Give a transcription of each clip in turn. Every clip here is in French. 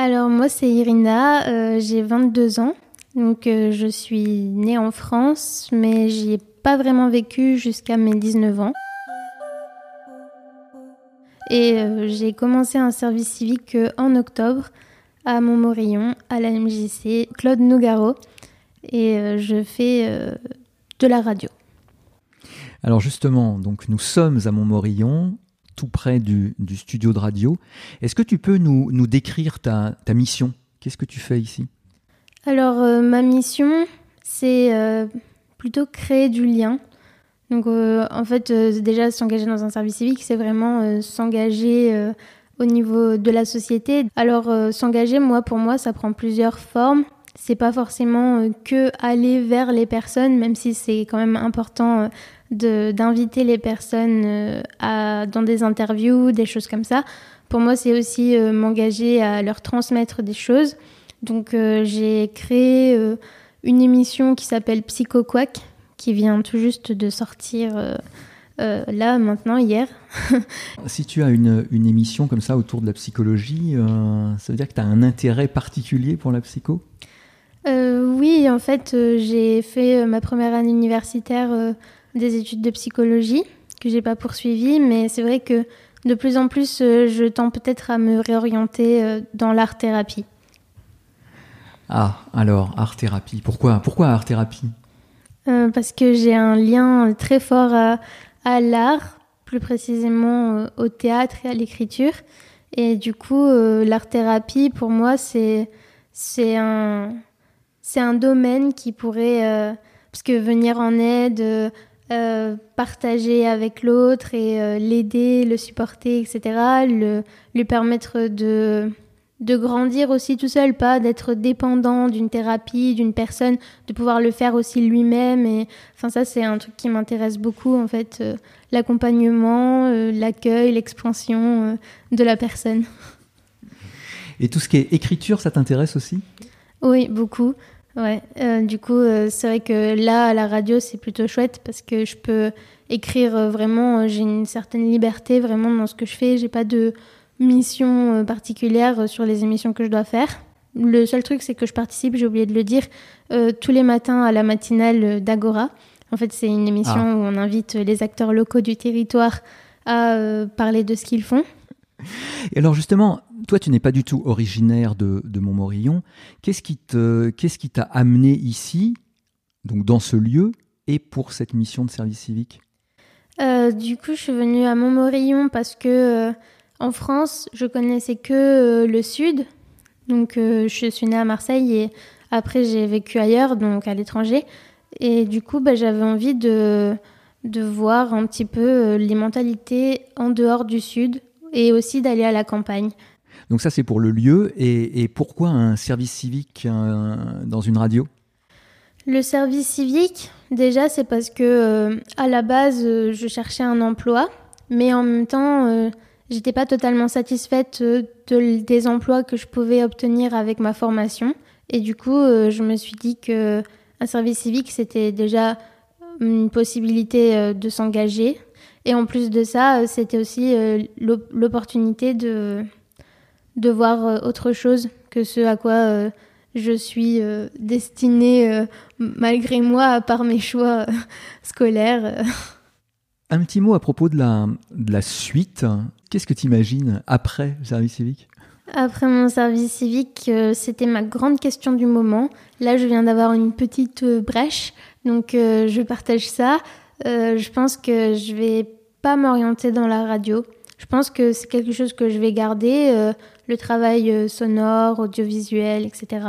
Alors moi c'est Irina, j'ai 22 ans, donc je suis née en France, mais j'y ai pas vraiment vécu jusqu'à mes 19 ans. Et j'ai commencé un service civique en octobre à Montmorillon, à la MJC, Claude Nougaro, et je fais de la radio. Alors justement, donc nous sommes à Montmorillon, tout près du, studio de radio. Est-ce que tu peux nous, décrire ta, ta mission? Qu'est-ce que tu fais ici? Alors euh, ma mission, c'est euh, plutôt créer du lien. Donc euh, en fait, déjà s'engager dans un service civique, c'est vraiment s'engager au niveau de la société. Alors s'engager, moi pour moi, ça prend plusieurs formes c'est pas forcément que aller vers les personnes, même si c'est quand même important d'inviter les personnes euh, dans des interviews, des choses comme ça. Pour moi, c'est aussi euh, m'engager à leur transmettre des choses. Donc, euh, j'ai créé une émission qui s'appelle Psycho Quack, qui vient tout juste de sortir là, maintenant, hier. si tu as une, une, émission comme ça autour de la psychologie, ça veut dire que tu as un intérêt particulier pour la psycho? Oui, en fait, j'ai fait ma première année universitaire des études de psychologie que j'ai pas poursuivies, mais c'est vrai que de plus en plus, euh, je tends peut-être à me réorienter euh, dans l'art-thérapie. Ah, alors, art-thérapie. Pourquoi, Pourquoi art-thérapie euh, Parce que j'ai un lien très fort à, à l'art, plus précisément au théâtre et à l'écriture. Et du coup, l'art-thérapie, pour moi, c'est, c'est, un, c'est un domaine qui pourrait... parce que venir en aide euh, partager avec l'autre et euh, l'aider, le supporter, etc. Le, lui permettre de, de grandir aussi tout seul, pas d'être dépendant d'une thérapie, d'une personne, de pouvoir le faire aussi lui-même. Et enfin ça c'est un truc qui m'intéresse beaucoup en fait, euh, l'accompagnement, l'accueil, l'expansion de la personne. Et tout ce qui est écriture, ça t'intéresse aussi? Oui, beaucoup. Ouais, euh, du coup, euh, c'est vrai que là, à la radio, c'est plutôt chouette parce que je peux écrire euh, vraiment, j'ai une certaine liberté vraiment dans ce que je fais. J'ai pas de mission particulière sur les émissions que je dois faire. Le seul truc, c'est que je participe, j'ai oublié de le dire, tous les matins à la matinale d'Agora. En fait, c'est une émission ah. où on invite les acteurs locaux du territoire à parler de ce qu'ils font. Et alors justement, toi, tu n'es pas du tout originaire de, Montmorillon. Qu'est-ce qui t'a amené ici, donc dans ce lieu, et pour cette mission de service civique? Euh, Du coup, je suis venue à Montmorillon parce que euh, en France, je connaissais que euh, le sud. Donc, je suis née à Marseille et après, j'ai vécu ailleurs, donc à l'étranger. Et du coup, bah, j'avais envie de voir un petit peu les mentalités en dehors du sud et aussi d'aller à la campagne. Donc ça, c'est pour le lieu. Et, pourquoi un service civique dans une radio? Le service civique, déjà, c'est parce que euh, à la base, euh, je cherchais un emploi, mais en même temps, euh, j'étais pas totalement satisfaite des emplois que je pouvais obtenir avec ma formation. Et du coup, je me suis dit que un service civique, c'était déjà une possibilité de s'engager. Et en plus de ça, c'était aussi l'opportunité de de voir euh, autre chose que ce à quoi euh, je suis euh, destinée malgré moi, par mes choix scolaires. Un petit mot à propos de la, de la suite. Qu'est-ce que tu imagines après le service civique? Après mon service civique, c'était ma grande question du moment. Là, je viens d'avoir une petite brèche, donc je partage ça. je pense que je vais pas m'orienter dans la radio. Je pense que c'est quelque chose que je vais garder le travail euh, sonore, audiovisuel, etc.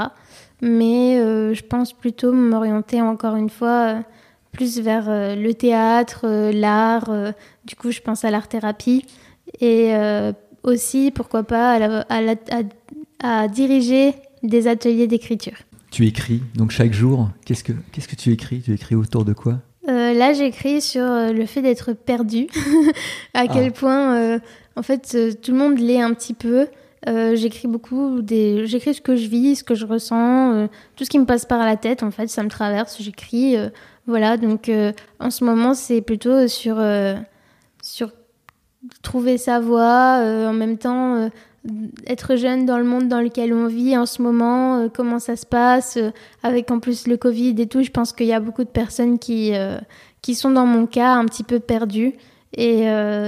Mais euh, je pense plutôt m'orienter encore une fois euh, plus vers le théâtre, l'art. du coup, je pense à l'art-thérapie. Et aussi, pourquoi pas, à, diriger des ateliers d'écriture. Tu écris donc chaque jour. Qu'est-ce que qu'est-ce que tu écris? Tu écris autour de quoi? Là, j'écris sur le fait d'être perdu, à quel ah. point, en fait, tout le monde l'est un petit peu. Euh, j'écris beaucoup des j'écris ce que je vis ce que je ressens euh, tout ce qui me passe par la tête en fait ça me traverse j'écris euh, voilà donc en ce moment c'est plutôt sur sur trouver sa voix en même temps être jeune dans le monde dans lequel on vit en ce moment, comment ça se passe, avec en plus le Covid et tout. Je pense qu'il y a beaucoup de personnes qui, qui sont dans mon cas un petit peu perdues. Et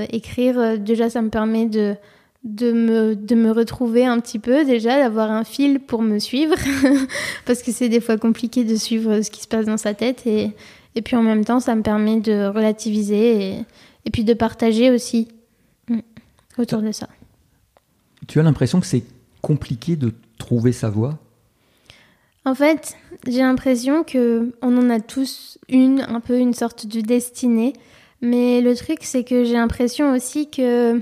écrire, déjà, ça me permet de, de me, de me retrouver un petit peu déjà, d'avoir un fil pour me suivre, parce que c'est des fois compliqué de suivre ce qui se passe dans sa tête. Et, et puis en même temps, ça me permet de relativiser et, et puis de partager aussi mm, autour de ça. Tu as l'impression que c'est compliqué de trouver sa voie? En fait, j'ai l'impression que on en a tous une, un peu une sorte de destinée. Mais le truc, c'est que j'ai l'impression aussi que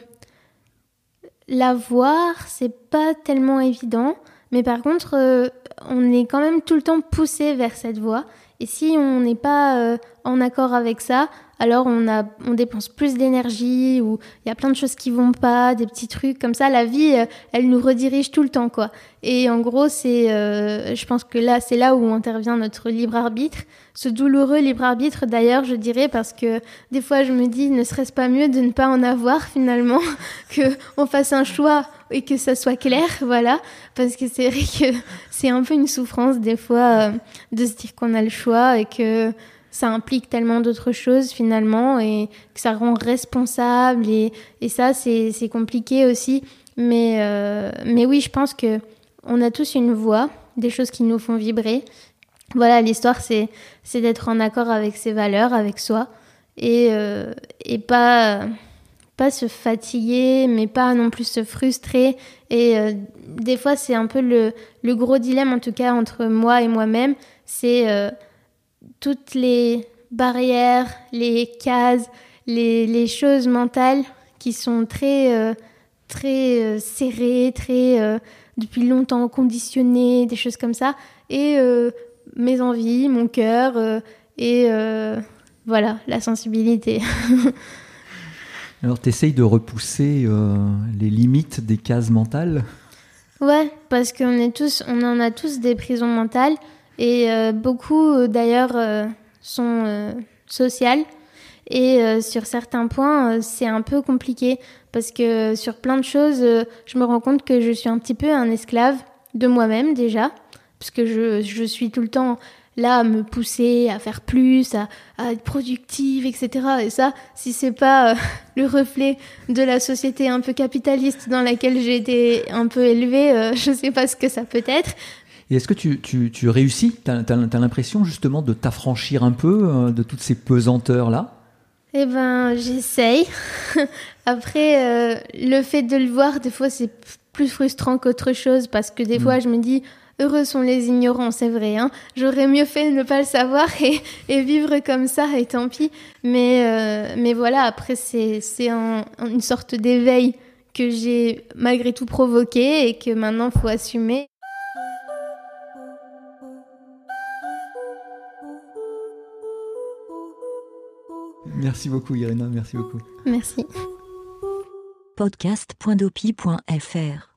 la voir, c'est pas tellement évident, mais par contre, euh, on est quand même tout le temps poussé vers cette voie. Et si on n'est pas euh, en accord avec ça, alors on, a, on dépense plus d'énergie ou il y a plein de choses qui vont pas, des petits trucs comme ça. La vie, euh, elle nous redirige tout le temps, quoi. Et en gros, c'est, euh, je pense que là, c'est là où intervient notre libre arbitre. Ce douloureux libre arbitre, d'ailleurs, je dirais, parce que des fois, je me dis, ne serait-ce pas mieux de ne pas en avoir finalement, que on fasse un choix et que ça soit clair, voilà. Parce que c'est vrai que c'est un peu une souffrance des fois euh, de se dire qu'on a le choix et que ça implique tellement d'autres choses finalement et que ça rend responsable et, et ça c'est compliqué aussi. Mais, euh, mais oui, je pense que on a tous une voix, des choses qui nous font vibrer. Voilà, l'histoire c'est d'être en accord avec ses valeurs, avec soi et, euh, et pas pas se fatiguer, mais pas non plus se frustrer. Et euh, des fois, c'est un peu le, le, gros dilemme, en tout cas, entre moi et moi-même. C'est toutes les barrières, les cases, les, les choses mentales qui sont très, euh, très euh, serrées, très euh, depuis longtemps conditionnées, des choses comme ça, et mes envies, mon cœur, et voilà, la sensibilité. Alors, tu essayes de repousser les limites des cases mentales? Ouais, parce qu'on est tous, on en a tous des prisons mentales. Et euh, beaucoup, euh, d'ailleurs, euh, sont sociales. Et sur certains points, c'est un peu compliqué parce que sur plein de choses, je me rends compte que je suis un petit peu un esclave de moi-même déjà, parce que je, je, suis tout le temps là à me pousser à faire plus, à, à être productive, etc. Et ça, si c'est pas le reflet de la société un peu capitaliste dans laquelle j'ai été un peu élevée, je sais pas ce que ça peut être. Et est-ce que tu, tu, tu réussis Tu as, as, l'impression justement de t'affranchir un peu euh, de toutes ces pesanteurs-là? Eh ben, j'essaye. Après, euh, le fait de le voir, des fois, c'est plus frustrant qu'autre chose parce que des mm. fois, je me dis, heureux sont les ignorants, c'est vrai. Hein J'aurais mieux fait de ne pas le savoir et, et vivre comme ça, et tant pis. Mais, euh, mais voilà, après, c'est un, une sorte d'éveil que j'ai malgré tout provoqué et que maintenant, faut assumer. Merci beaucoup Irina, merci beaucoup. Merci. Podcast.dopi.fr